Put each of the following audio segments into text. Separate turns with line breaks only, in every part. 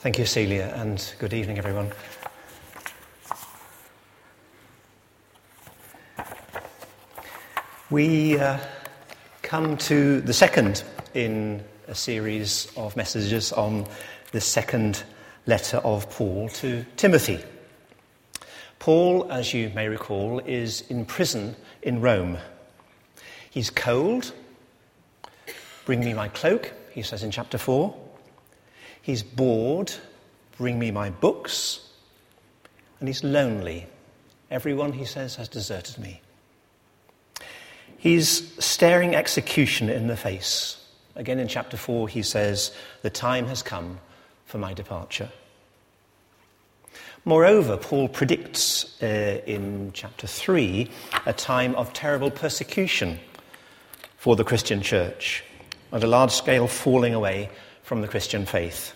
Thank you, Celia, and good evening, everyone. We uh, come to the second in a series of messages on the second letter of Paul to Timothy. Paul, as you may recall, is in prison in Rome. He's cold. Bring me my cloak, he says in chapter 4. He's bored. Bring me my books. And he's lonely. Everyone, he says, has deserted me. He's staring execution in the face. Again in chapter 4, he says, The time has come for my departure. Moreover, Paul predicts uh, in chapter 3 a time of terrible persecution for the Christian church and a large scale falling away from the Christian faith.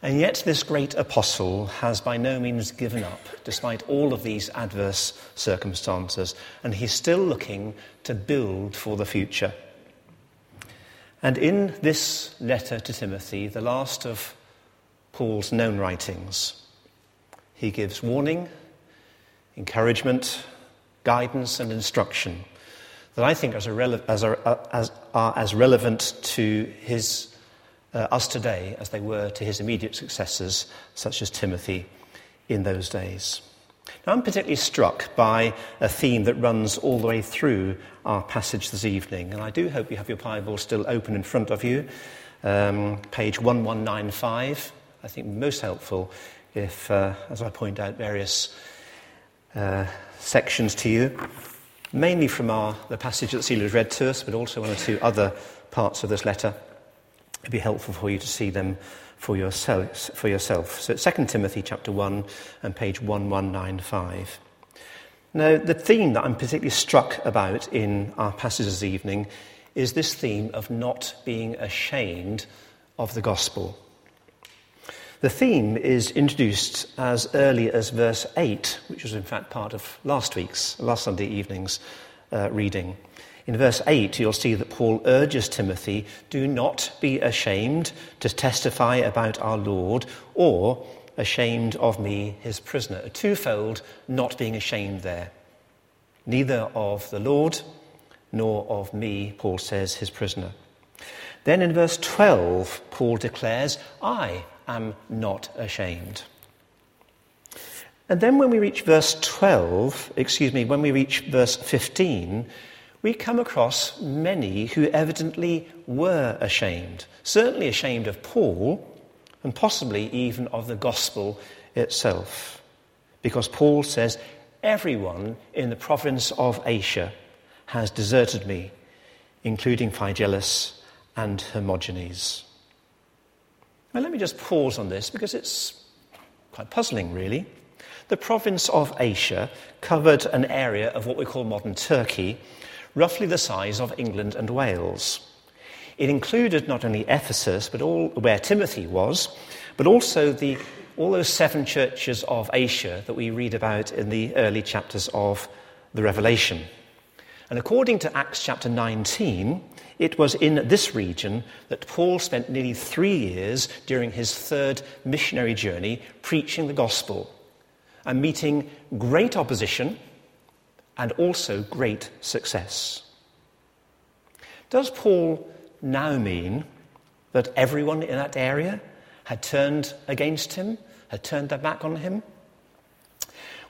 And yet, this great apostle has by no means given up, despite all of these adverse circumstances, and he's still looking to build for the future. And in this letter to Timothy, the last of Paul's known writings, he gives warning, encouragement, guidance, and instruction that I think are as, as, as relevant to his, uh, us today as they were to his immediate successors, such as Timothy, in those days. Now, I'm particularly struck by a theme that runs all the way through our passage this evening, and I do hope you have your Bible still open in front of you. Um, page 1195, I think most helpful if, uh, as I point out various uh, sections to you mainly from our, the passage that Celia has read to us, but also one or two other parts of this letter. It'd be helpful for you to see them for yourself. For yourself. So it's 2 Timothy chapter 1 and page 1195. Now, the theme that I'm particularly struck about in our passage this evening is this theme of not being ashamed of the gospel. The theme is introduced as early as verse 8, which was in fact part of last week's, last Sunday evening's uh, reading. In verse 8, you'll see that Paul urges Timothy do not be ashamed to testify about our Lord or ashamed of me, his prisoner. A twofold not being ashamed there. Neither of the Lord nor of me, Paul says, his prisoner. Then in verse 12, Paul declares, I am not ashamed. And then when we reach verse 12, excuse me, when we reach verse 15, we come across many who evidently were ashamed, certainly ashamed of Paul, and possibly even of the gospel itself. Because Paul says, Everyone in the province of Asia has deserted me, including Phygelus and Hermogenes. Now, let me just pause on this because it's quite puzzling, really. The province of Asia covered an area of what we call modern Turkey, roughly the size of England and Wales. It included not only Ephesus, but all, where Timothy was, but also the, all those seven churches of Asia that we read about in the early chapters of the Revelation. And according to Acts chapter 19, it was in this region that Paul spent nearly three years during his third missionary journey preaching the gospel and meeting great opposition and also great success. Does Paul now mean that everyone in that area had turned against him, had turned their back on him?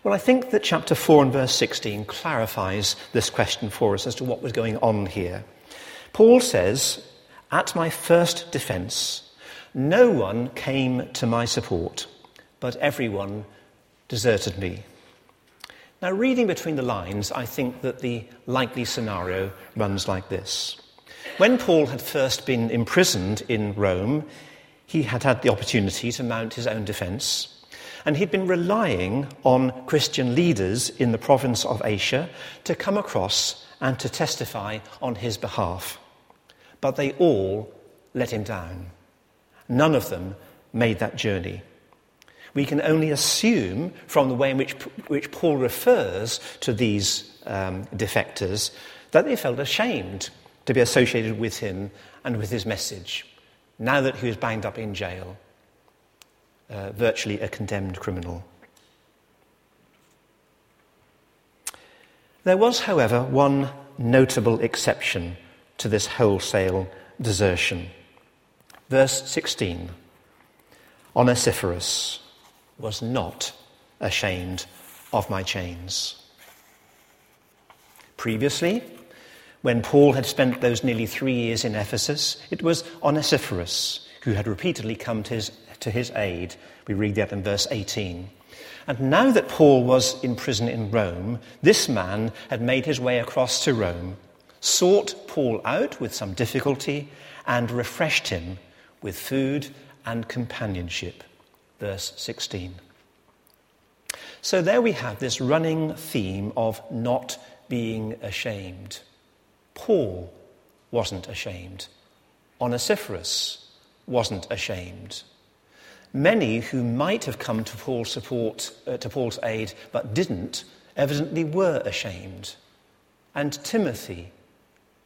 Well, I think that chapter 4 and verse 16 clarifies this question for us as to what was going on here. Paul says, At my first defense, no one came to my support, but everyone deserted me. Now, reading between the lines, I think that the likely scenario runs like this. When Paul had first been imprisoned in Rome, he had had the opportunity to mount his own defense and he'd been relying on Christian leaders in the province of Asia to come across and to testify on his behalf. But they all let him down. None of them made that journey. We can only assume from the way in which, which Paul refers to these um, defectors that they felt ashamed to be associated with him and with his message, now that he was bound up in jail. uh, virtually a condemned criminal. There was, however, one notable exception to this wholesale desertion. Verse 16 Onesiphorus was not ashamed of my chains. Previously, when Paul had spent those nearly three years in Ephesus, it was Onesiphorus who had repeatedly come to his, to his aid. We read that in verse 18. And now that Paul was in prison in Rome, this man had made his way across to Rome, sought Paul out with some difficulty, and refreshed him with food and companionship. Verse 16. So there we have this running theme of not being ashamed. Paul wasn't ashamed. Onesiphorus wasn't ashamed. Many who might have come to Paul's support, uh, to Paul's aid, but didn't, evidently were ashamed. And Timothy,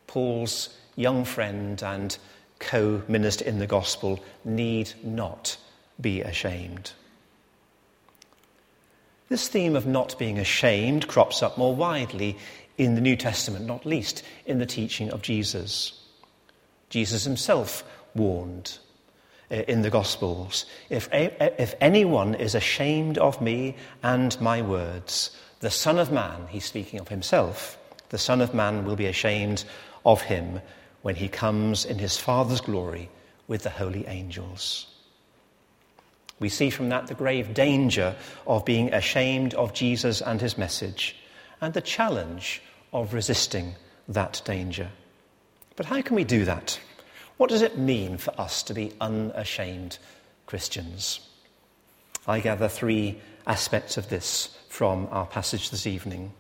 Paul's young friend and co minister in the gospel, need not be ashamed. This theme of not being ashamed crops up more widely in the New Testament, not least in the teaching of Jesus. Jesus himself warned uh, in the Gospels if, if anyone is ashamed of me and my words, the Son of Man, he's speaking of himself, the Son of Man will be ashamed of him when he comes in his Father's glory with the holy angels. We see from that the grave danger of being ashamed of Jesus and his message, and the challenge of resisting that danger. But how can we do that? What does it mean for us to be unashamed Christians? I gather three aspects of this from our passage this evening.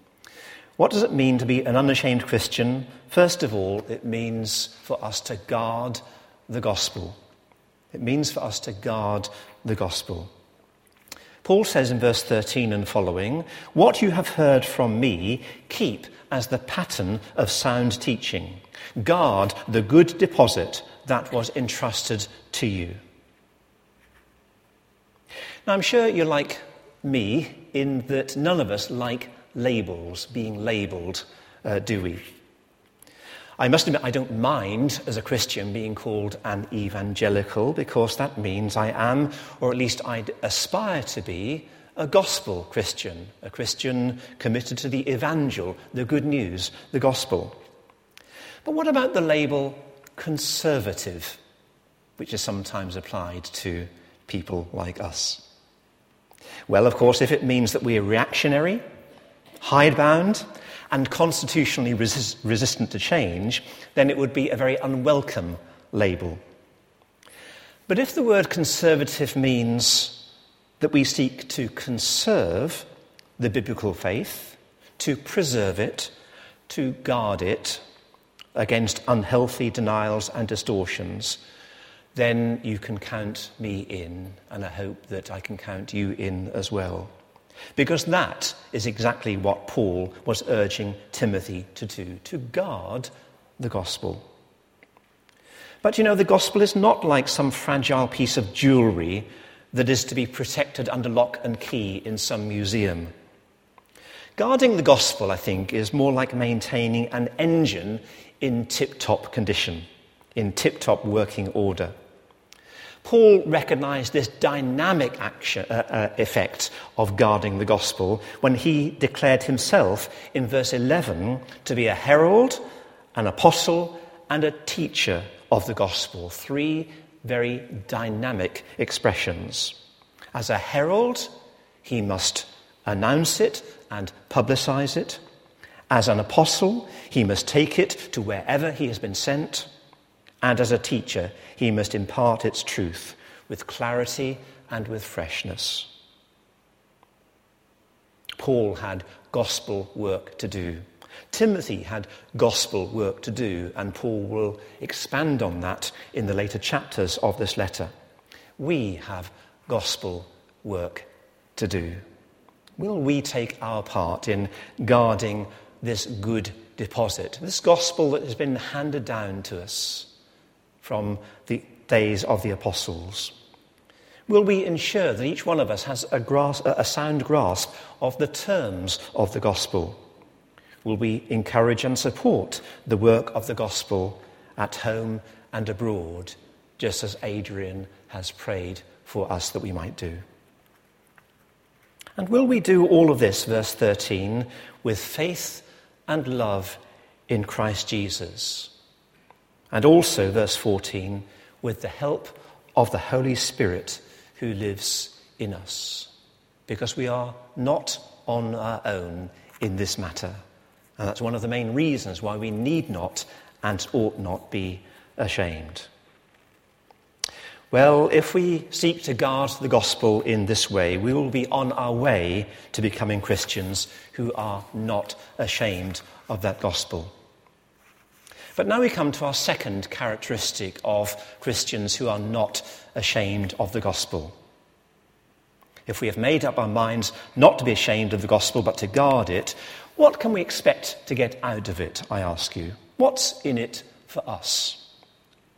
What does it mean to be an unashamed Christian? First of all, it means for us to guard the gospel. It means for us to guard the gospel. Paul says in verse 13 and following, What you have heard from me, keep as the pattern of sound teaching. Guard the good deposit that was entrusted to you. Now, I'm sure you're like me in that none of us like labels, being labelled, uh, do we? I must admit, I don't mind as a Christian being called an evangelical because that means I am, or at least I aspire to be, a gospel Christian, a Christian committed to the evangel, the good news, the gospel. But what about the label conservative, which is sometimes applied to people like us? Well, of course, if it means that we are reactionary, hidebound, and constitutionally resist, resistant to change, then it would be a very unwelcome label. But if the word conservative means that we seek to conserve the biblical faith, to preserve it, to guard it against unhealthy denials and distortions, then you can count me in, and I hope that I can count you in as well. Because that is exactly what Paul was urging Timothy to do to guard the gospel. But you know, the gospel is not like some fragile piece of jewelry that is to be protected under lock and key in some museum. Guarding the gospel, I think, is more like maintaining an engine in tip top condition, in tip top working order. Paul recognized this dynamic action, uh, uh, effect of guarding the gospel when he declared himself in verse 11 to be a herald, an apostle, and a teacher of the gospel. Three very dynamic expressions. As a herald, he must announce it and publicize it. As an apostle, he must take it to wherever he has been sent. And as a teacher, he must impart its truth with clarity and with freshness. Paul had gospel work to do. Timothy had gospel work to do, and Paul will expand on that in the later chapters of this letter. We have gospel work to do. Will we take our part in guarding this good deposit, this gospel that has been handed down to us? From the days of the apostles. Will we ensure that each one of us has a, grasp, a sound grasp of the terms of the gospel? Will we encourage and support the work of the gospel at home and abroad, just as Adrian has prayed for us that we might do? And will we do all of this, verse 13, with faith and love in Christ Jesus? And also, verse 14, with the help of the Holy Spirit who lives in us. Because we are not on our own in this matter. And that's one of the main reasons why we need not and ought not be ashamed. Well, if we seek to guard the gospel in this way, we will be on our way to becoming Christians who are not ashamed of that gospel. But now we come to our second characteristic of Christians who are not ashamed of the gospel. If we have made up our minds not to be ashamed of the gospel but to guard it, what can we expect to get out of it, I ask you? What's in it for us?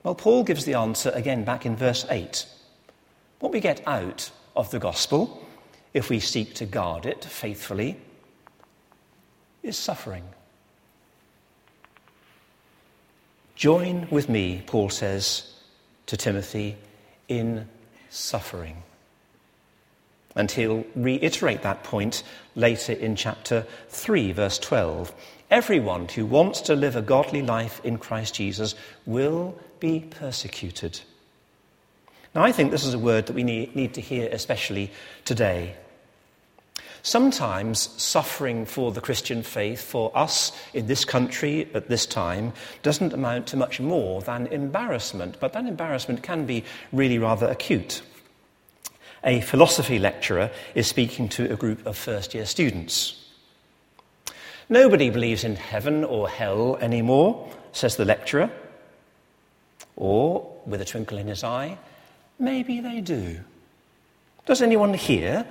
Well, Paul gives the answer again back in verse 8. What we get out of the gospel, if we seek to guard it faithfully, is suffering. Join with me, Paul says to Timothy, in suffering. And he'll reiterate that point later in chapter 3, verse 12. Everyone who wants to live a godly life in Christ Jesus will be persecuted. Now, I think this is a word that we need, need to hear especially today. Sometimes suffering for the Christian faith, for us in this country at this time, doesn't amount to much more than embarrassment, but that embarrassment can be really rather acute. A philosophy lecturer is speaking to a group of first year students. Nobody believes in heaven or hell anymore, says the lecturer. Or, with a twinkle in his eye, maybe they do. Does anyone here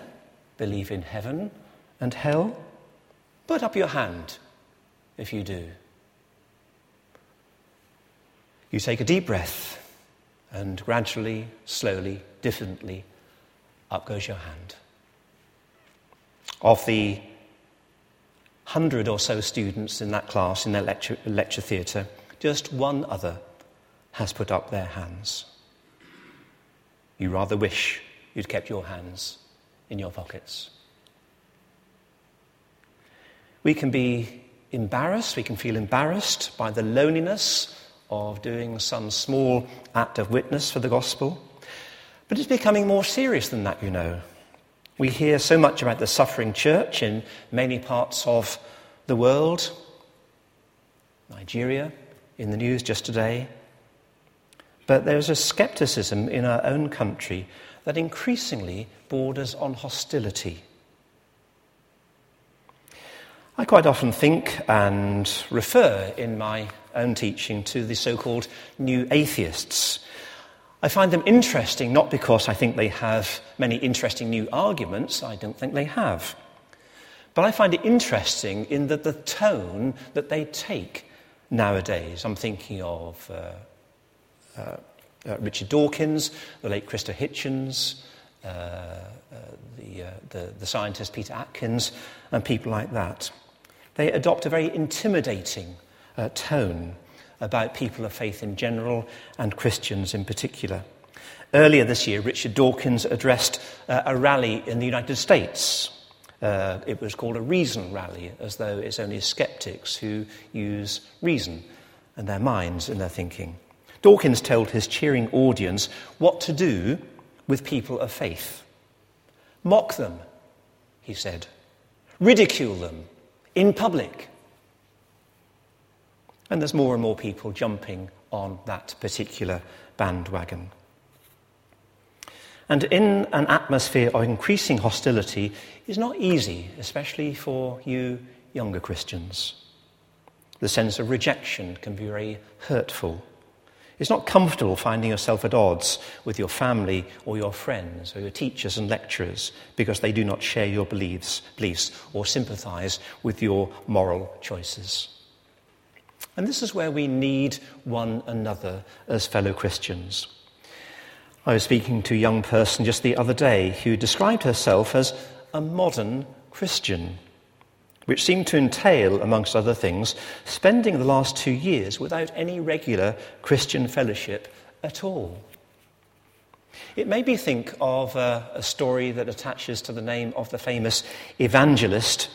believe in heaven and hell? Put up your hand if you do. You take a deep breath, and gradually, slowly, diffidently, up goes your hand. Of the hundred or so students in that class, in that lecture, lecture theatre, just one other has put up their hands. You rather wish you'd kept your hands in your pockets. We can be embarrassed, we can feel embarrassed by the loneliness of doing some small act of witness for the gospel. But it's becoming more serious than that, you know. We hear so much about the suffering church in many parts of the world. Nigeria, in the news just today. But there's a skepticism in our own country that increasingly borders on hostility. I quite often think and refer in my own teaching to the so called new atheists. I find them interesting not because I think they have many interesting new arguments, I don't think they have. But I find it interesting in the, the tone that they take nowadays. I'm thinking of uh, uh, uh, Richard Dawkins, the late Christopher Hitchens, uh, uh, the, uh, the, the scientist Peter Atkins, and people like that. They adopt a very intimidating tone about people of faith in general and Christians in particular. Earlier this year, Richard Dawkins addressed uh, a rally in the United States. Uh, it was called a reason rally, as though it's only skeptics who use reason and their minds in their thinking. Dawkins told his cheering audience what to do with people of faith. Mock them, he said. Ridicule them in public. And there's more and more people jumping on that particular bandwagon. And in an atmosphere of increasing hostility is not easy, especially for you younger Christians. The sense of rejection can be very hurtful. It's not comfortable finding yourself at odds with your family or your friends or your teachers and lecturers because they do not share your beliefs, beliefs or sympathize with your moral choices. And this is where we need one another as fellow Christians. I was speaking to a young person just the other day who described herself as a modern Christian, which seemed to entail, amongst other things, spending the last two years without any regular Christian fellowship at all. It made me think of a, a story that attaches to the name of the famous evangelist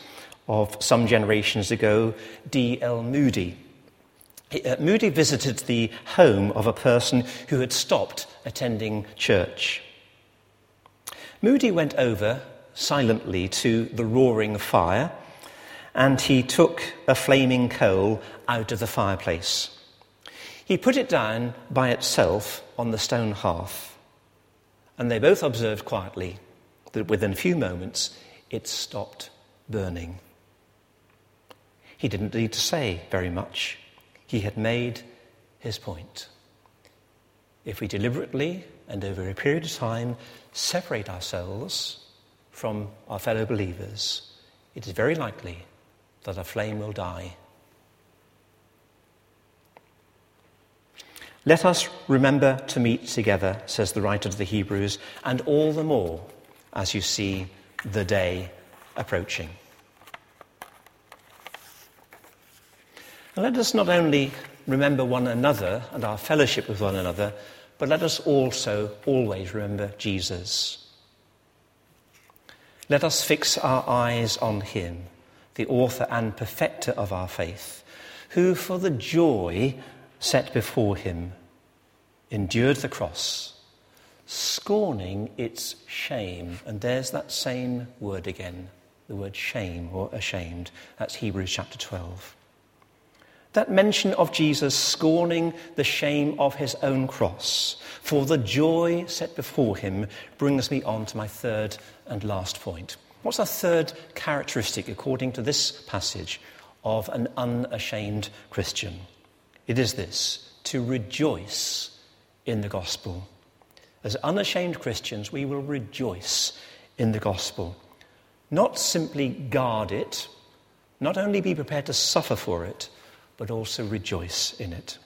of some generations ago, D.L. Moody. Uh, Moody visited the home of a person who had stopped attending church. Moody went over silently to the roaring fire and he took a flaming coal out of the fireplace. He put it down by itself on the stone hearth, and they both observed quietly that within a few moments it stopped burning. He didn't need to say very much. He had made his point. If we deliberately and over a period of time separate ourselves from our fellow believers, it is very likely that a flame will die. Let us remember to meet together, says the writer to the Hebrews, and all the more as you see the day approaching. And let us not only remember one another and our fellowship with one another, but let us also always remember Jesus. Let us fix our eyes on him, the author and perfecter of our faith, who for the joy set before him endured the cross, scorning its shame. And there's that same word again, the word shame or ashamed. That's Hebrews chapter 12. That mention of Jesus scorning the shame of his own cross for the joy set before him brings me on to my third and last point. What's the third characteristic, according to this passage, of an unashamed Christian? It is this to rejoice in the gospel. As unashamed Christians, we will rejoice in the gospel. Not simply guard it, not only be prepared to suffer for it, but also rejoice in it.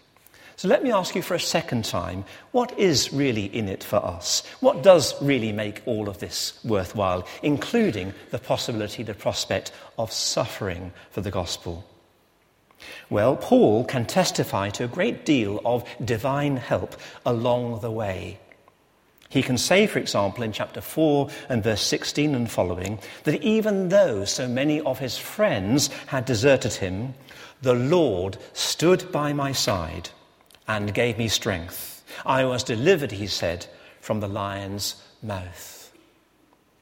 So let me ask you for a second time what is really in it for us? What does really make all of this worthwhile, including the possibility, the prospect of suffering for the gospel? Well, Paul can testify to a great deal of divine help along the way. He can say, for example, in chapter 4 and verse 16 and following, that even though so many of his friends had deserted him, the Lord stood by my side and gave me strength. I was delivered, he said, from the lion's mouth.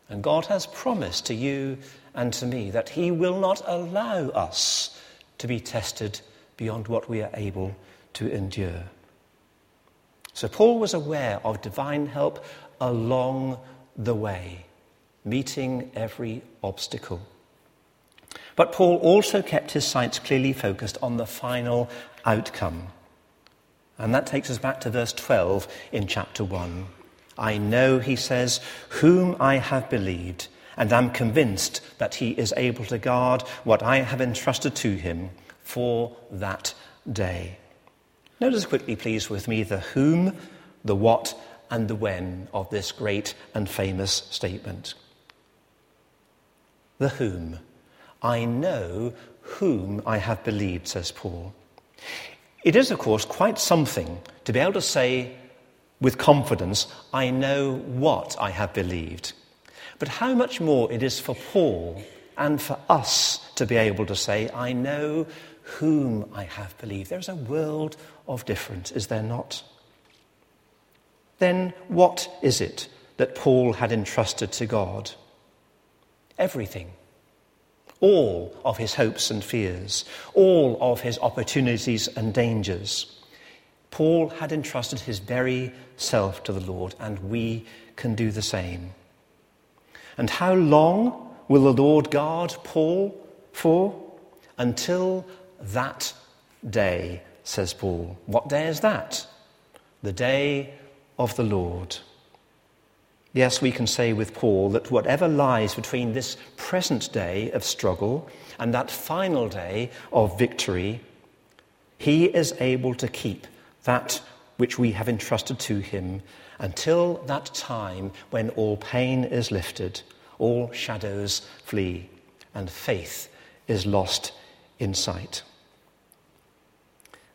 And God has promised to you and to me that he will not allow us to be tested beyond what we are able to endure. So Paul was aware of divine help along the way, meeting every obstacle. But Paul also kept his sights clearly focused on the final outcome. And that takes us back to verse 12 in chapter 1. I know, he says, whom I have believed, and am convinced that he is able to guard what I have entrusted to him for that day. Notice quickly, please, with me, the whom, the what, and the when of this great and famous statement. The whom. I know whom I have believed, says Paul. It is, of course, quite something to be able to say with confidence, I know what I have believed. But how much more it is for Paul and for us to be able to say, I know whom I have believed. There's a world of difference, is there not? Then what is it that Paul had entrusted to God? Everything all of his hopes and fears, all of his opportunities and dangers. Paul had entrusted his very self to the Lord, and we can do the same. And how long will the Lord guard Paul for? Until that day, says Paul. What day is that? The day of the Lord. Yes, we can say with Paul that whatever lies between this present day of struggle and that final day of victory, he is able to keep that which we have entrusted to him until that time when all pain is lifted, all shadows flee, and faith is lost in sight.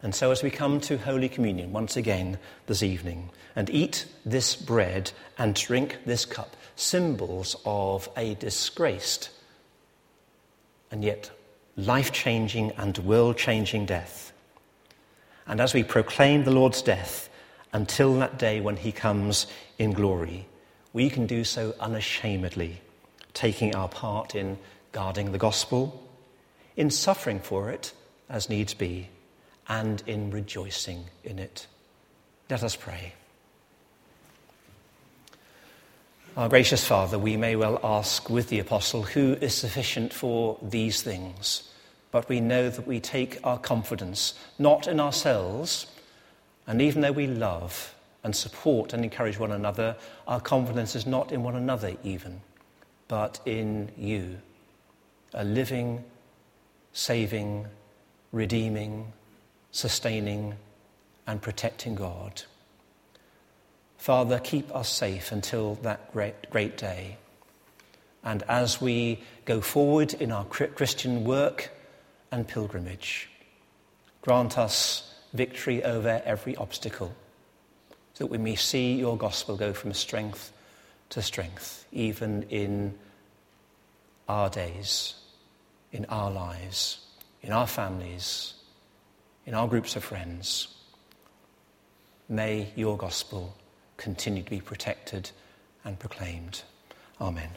And so, as we come to Holy Communion once again this evening and eat this bread and drink this cup, symbols of a disgraced and yet life changing and world changing death. And as we proclaim the Lord's death until that day when he comes in glory, we can do so unashamedly, taking our part in guarding the gospel, in suffering for it as needs be, and in rejoicing in it. Let us pray. Our gracious Father, we may well ask with the Apostle, who is sufficient for these things? But we know that we take our confidence not in ourselves, and even though we love and support and encourage one another, our confidence is not in one another even, but in you, a living, saving, redeeming, sustaining, and protecting God. Father, keep us safe until that great, great day. And as we go forward in our Christian work and pilgrimage, grant us victory over every obstacle, so that we may see your gospel go from strength to strength, even in our days, in our lives, in our families, in our groups of friends. May your gospel continue to be protected and proclaimed. Amen.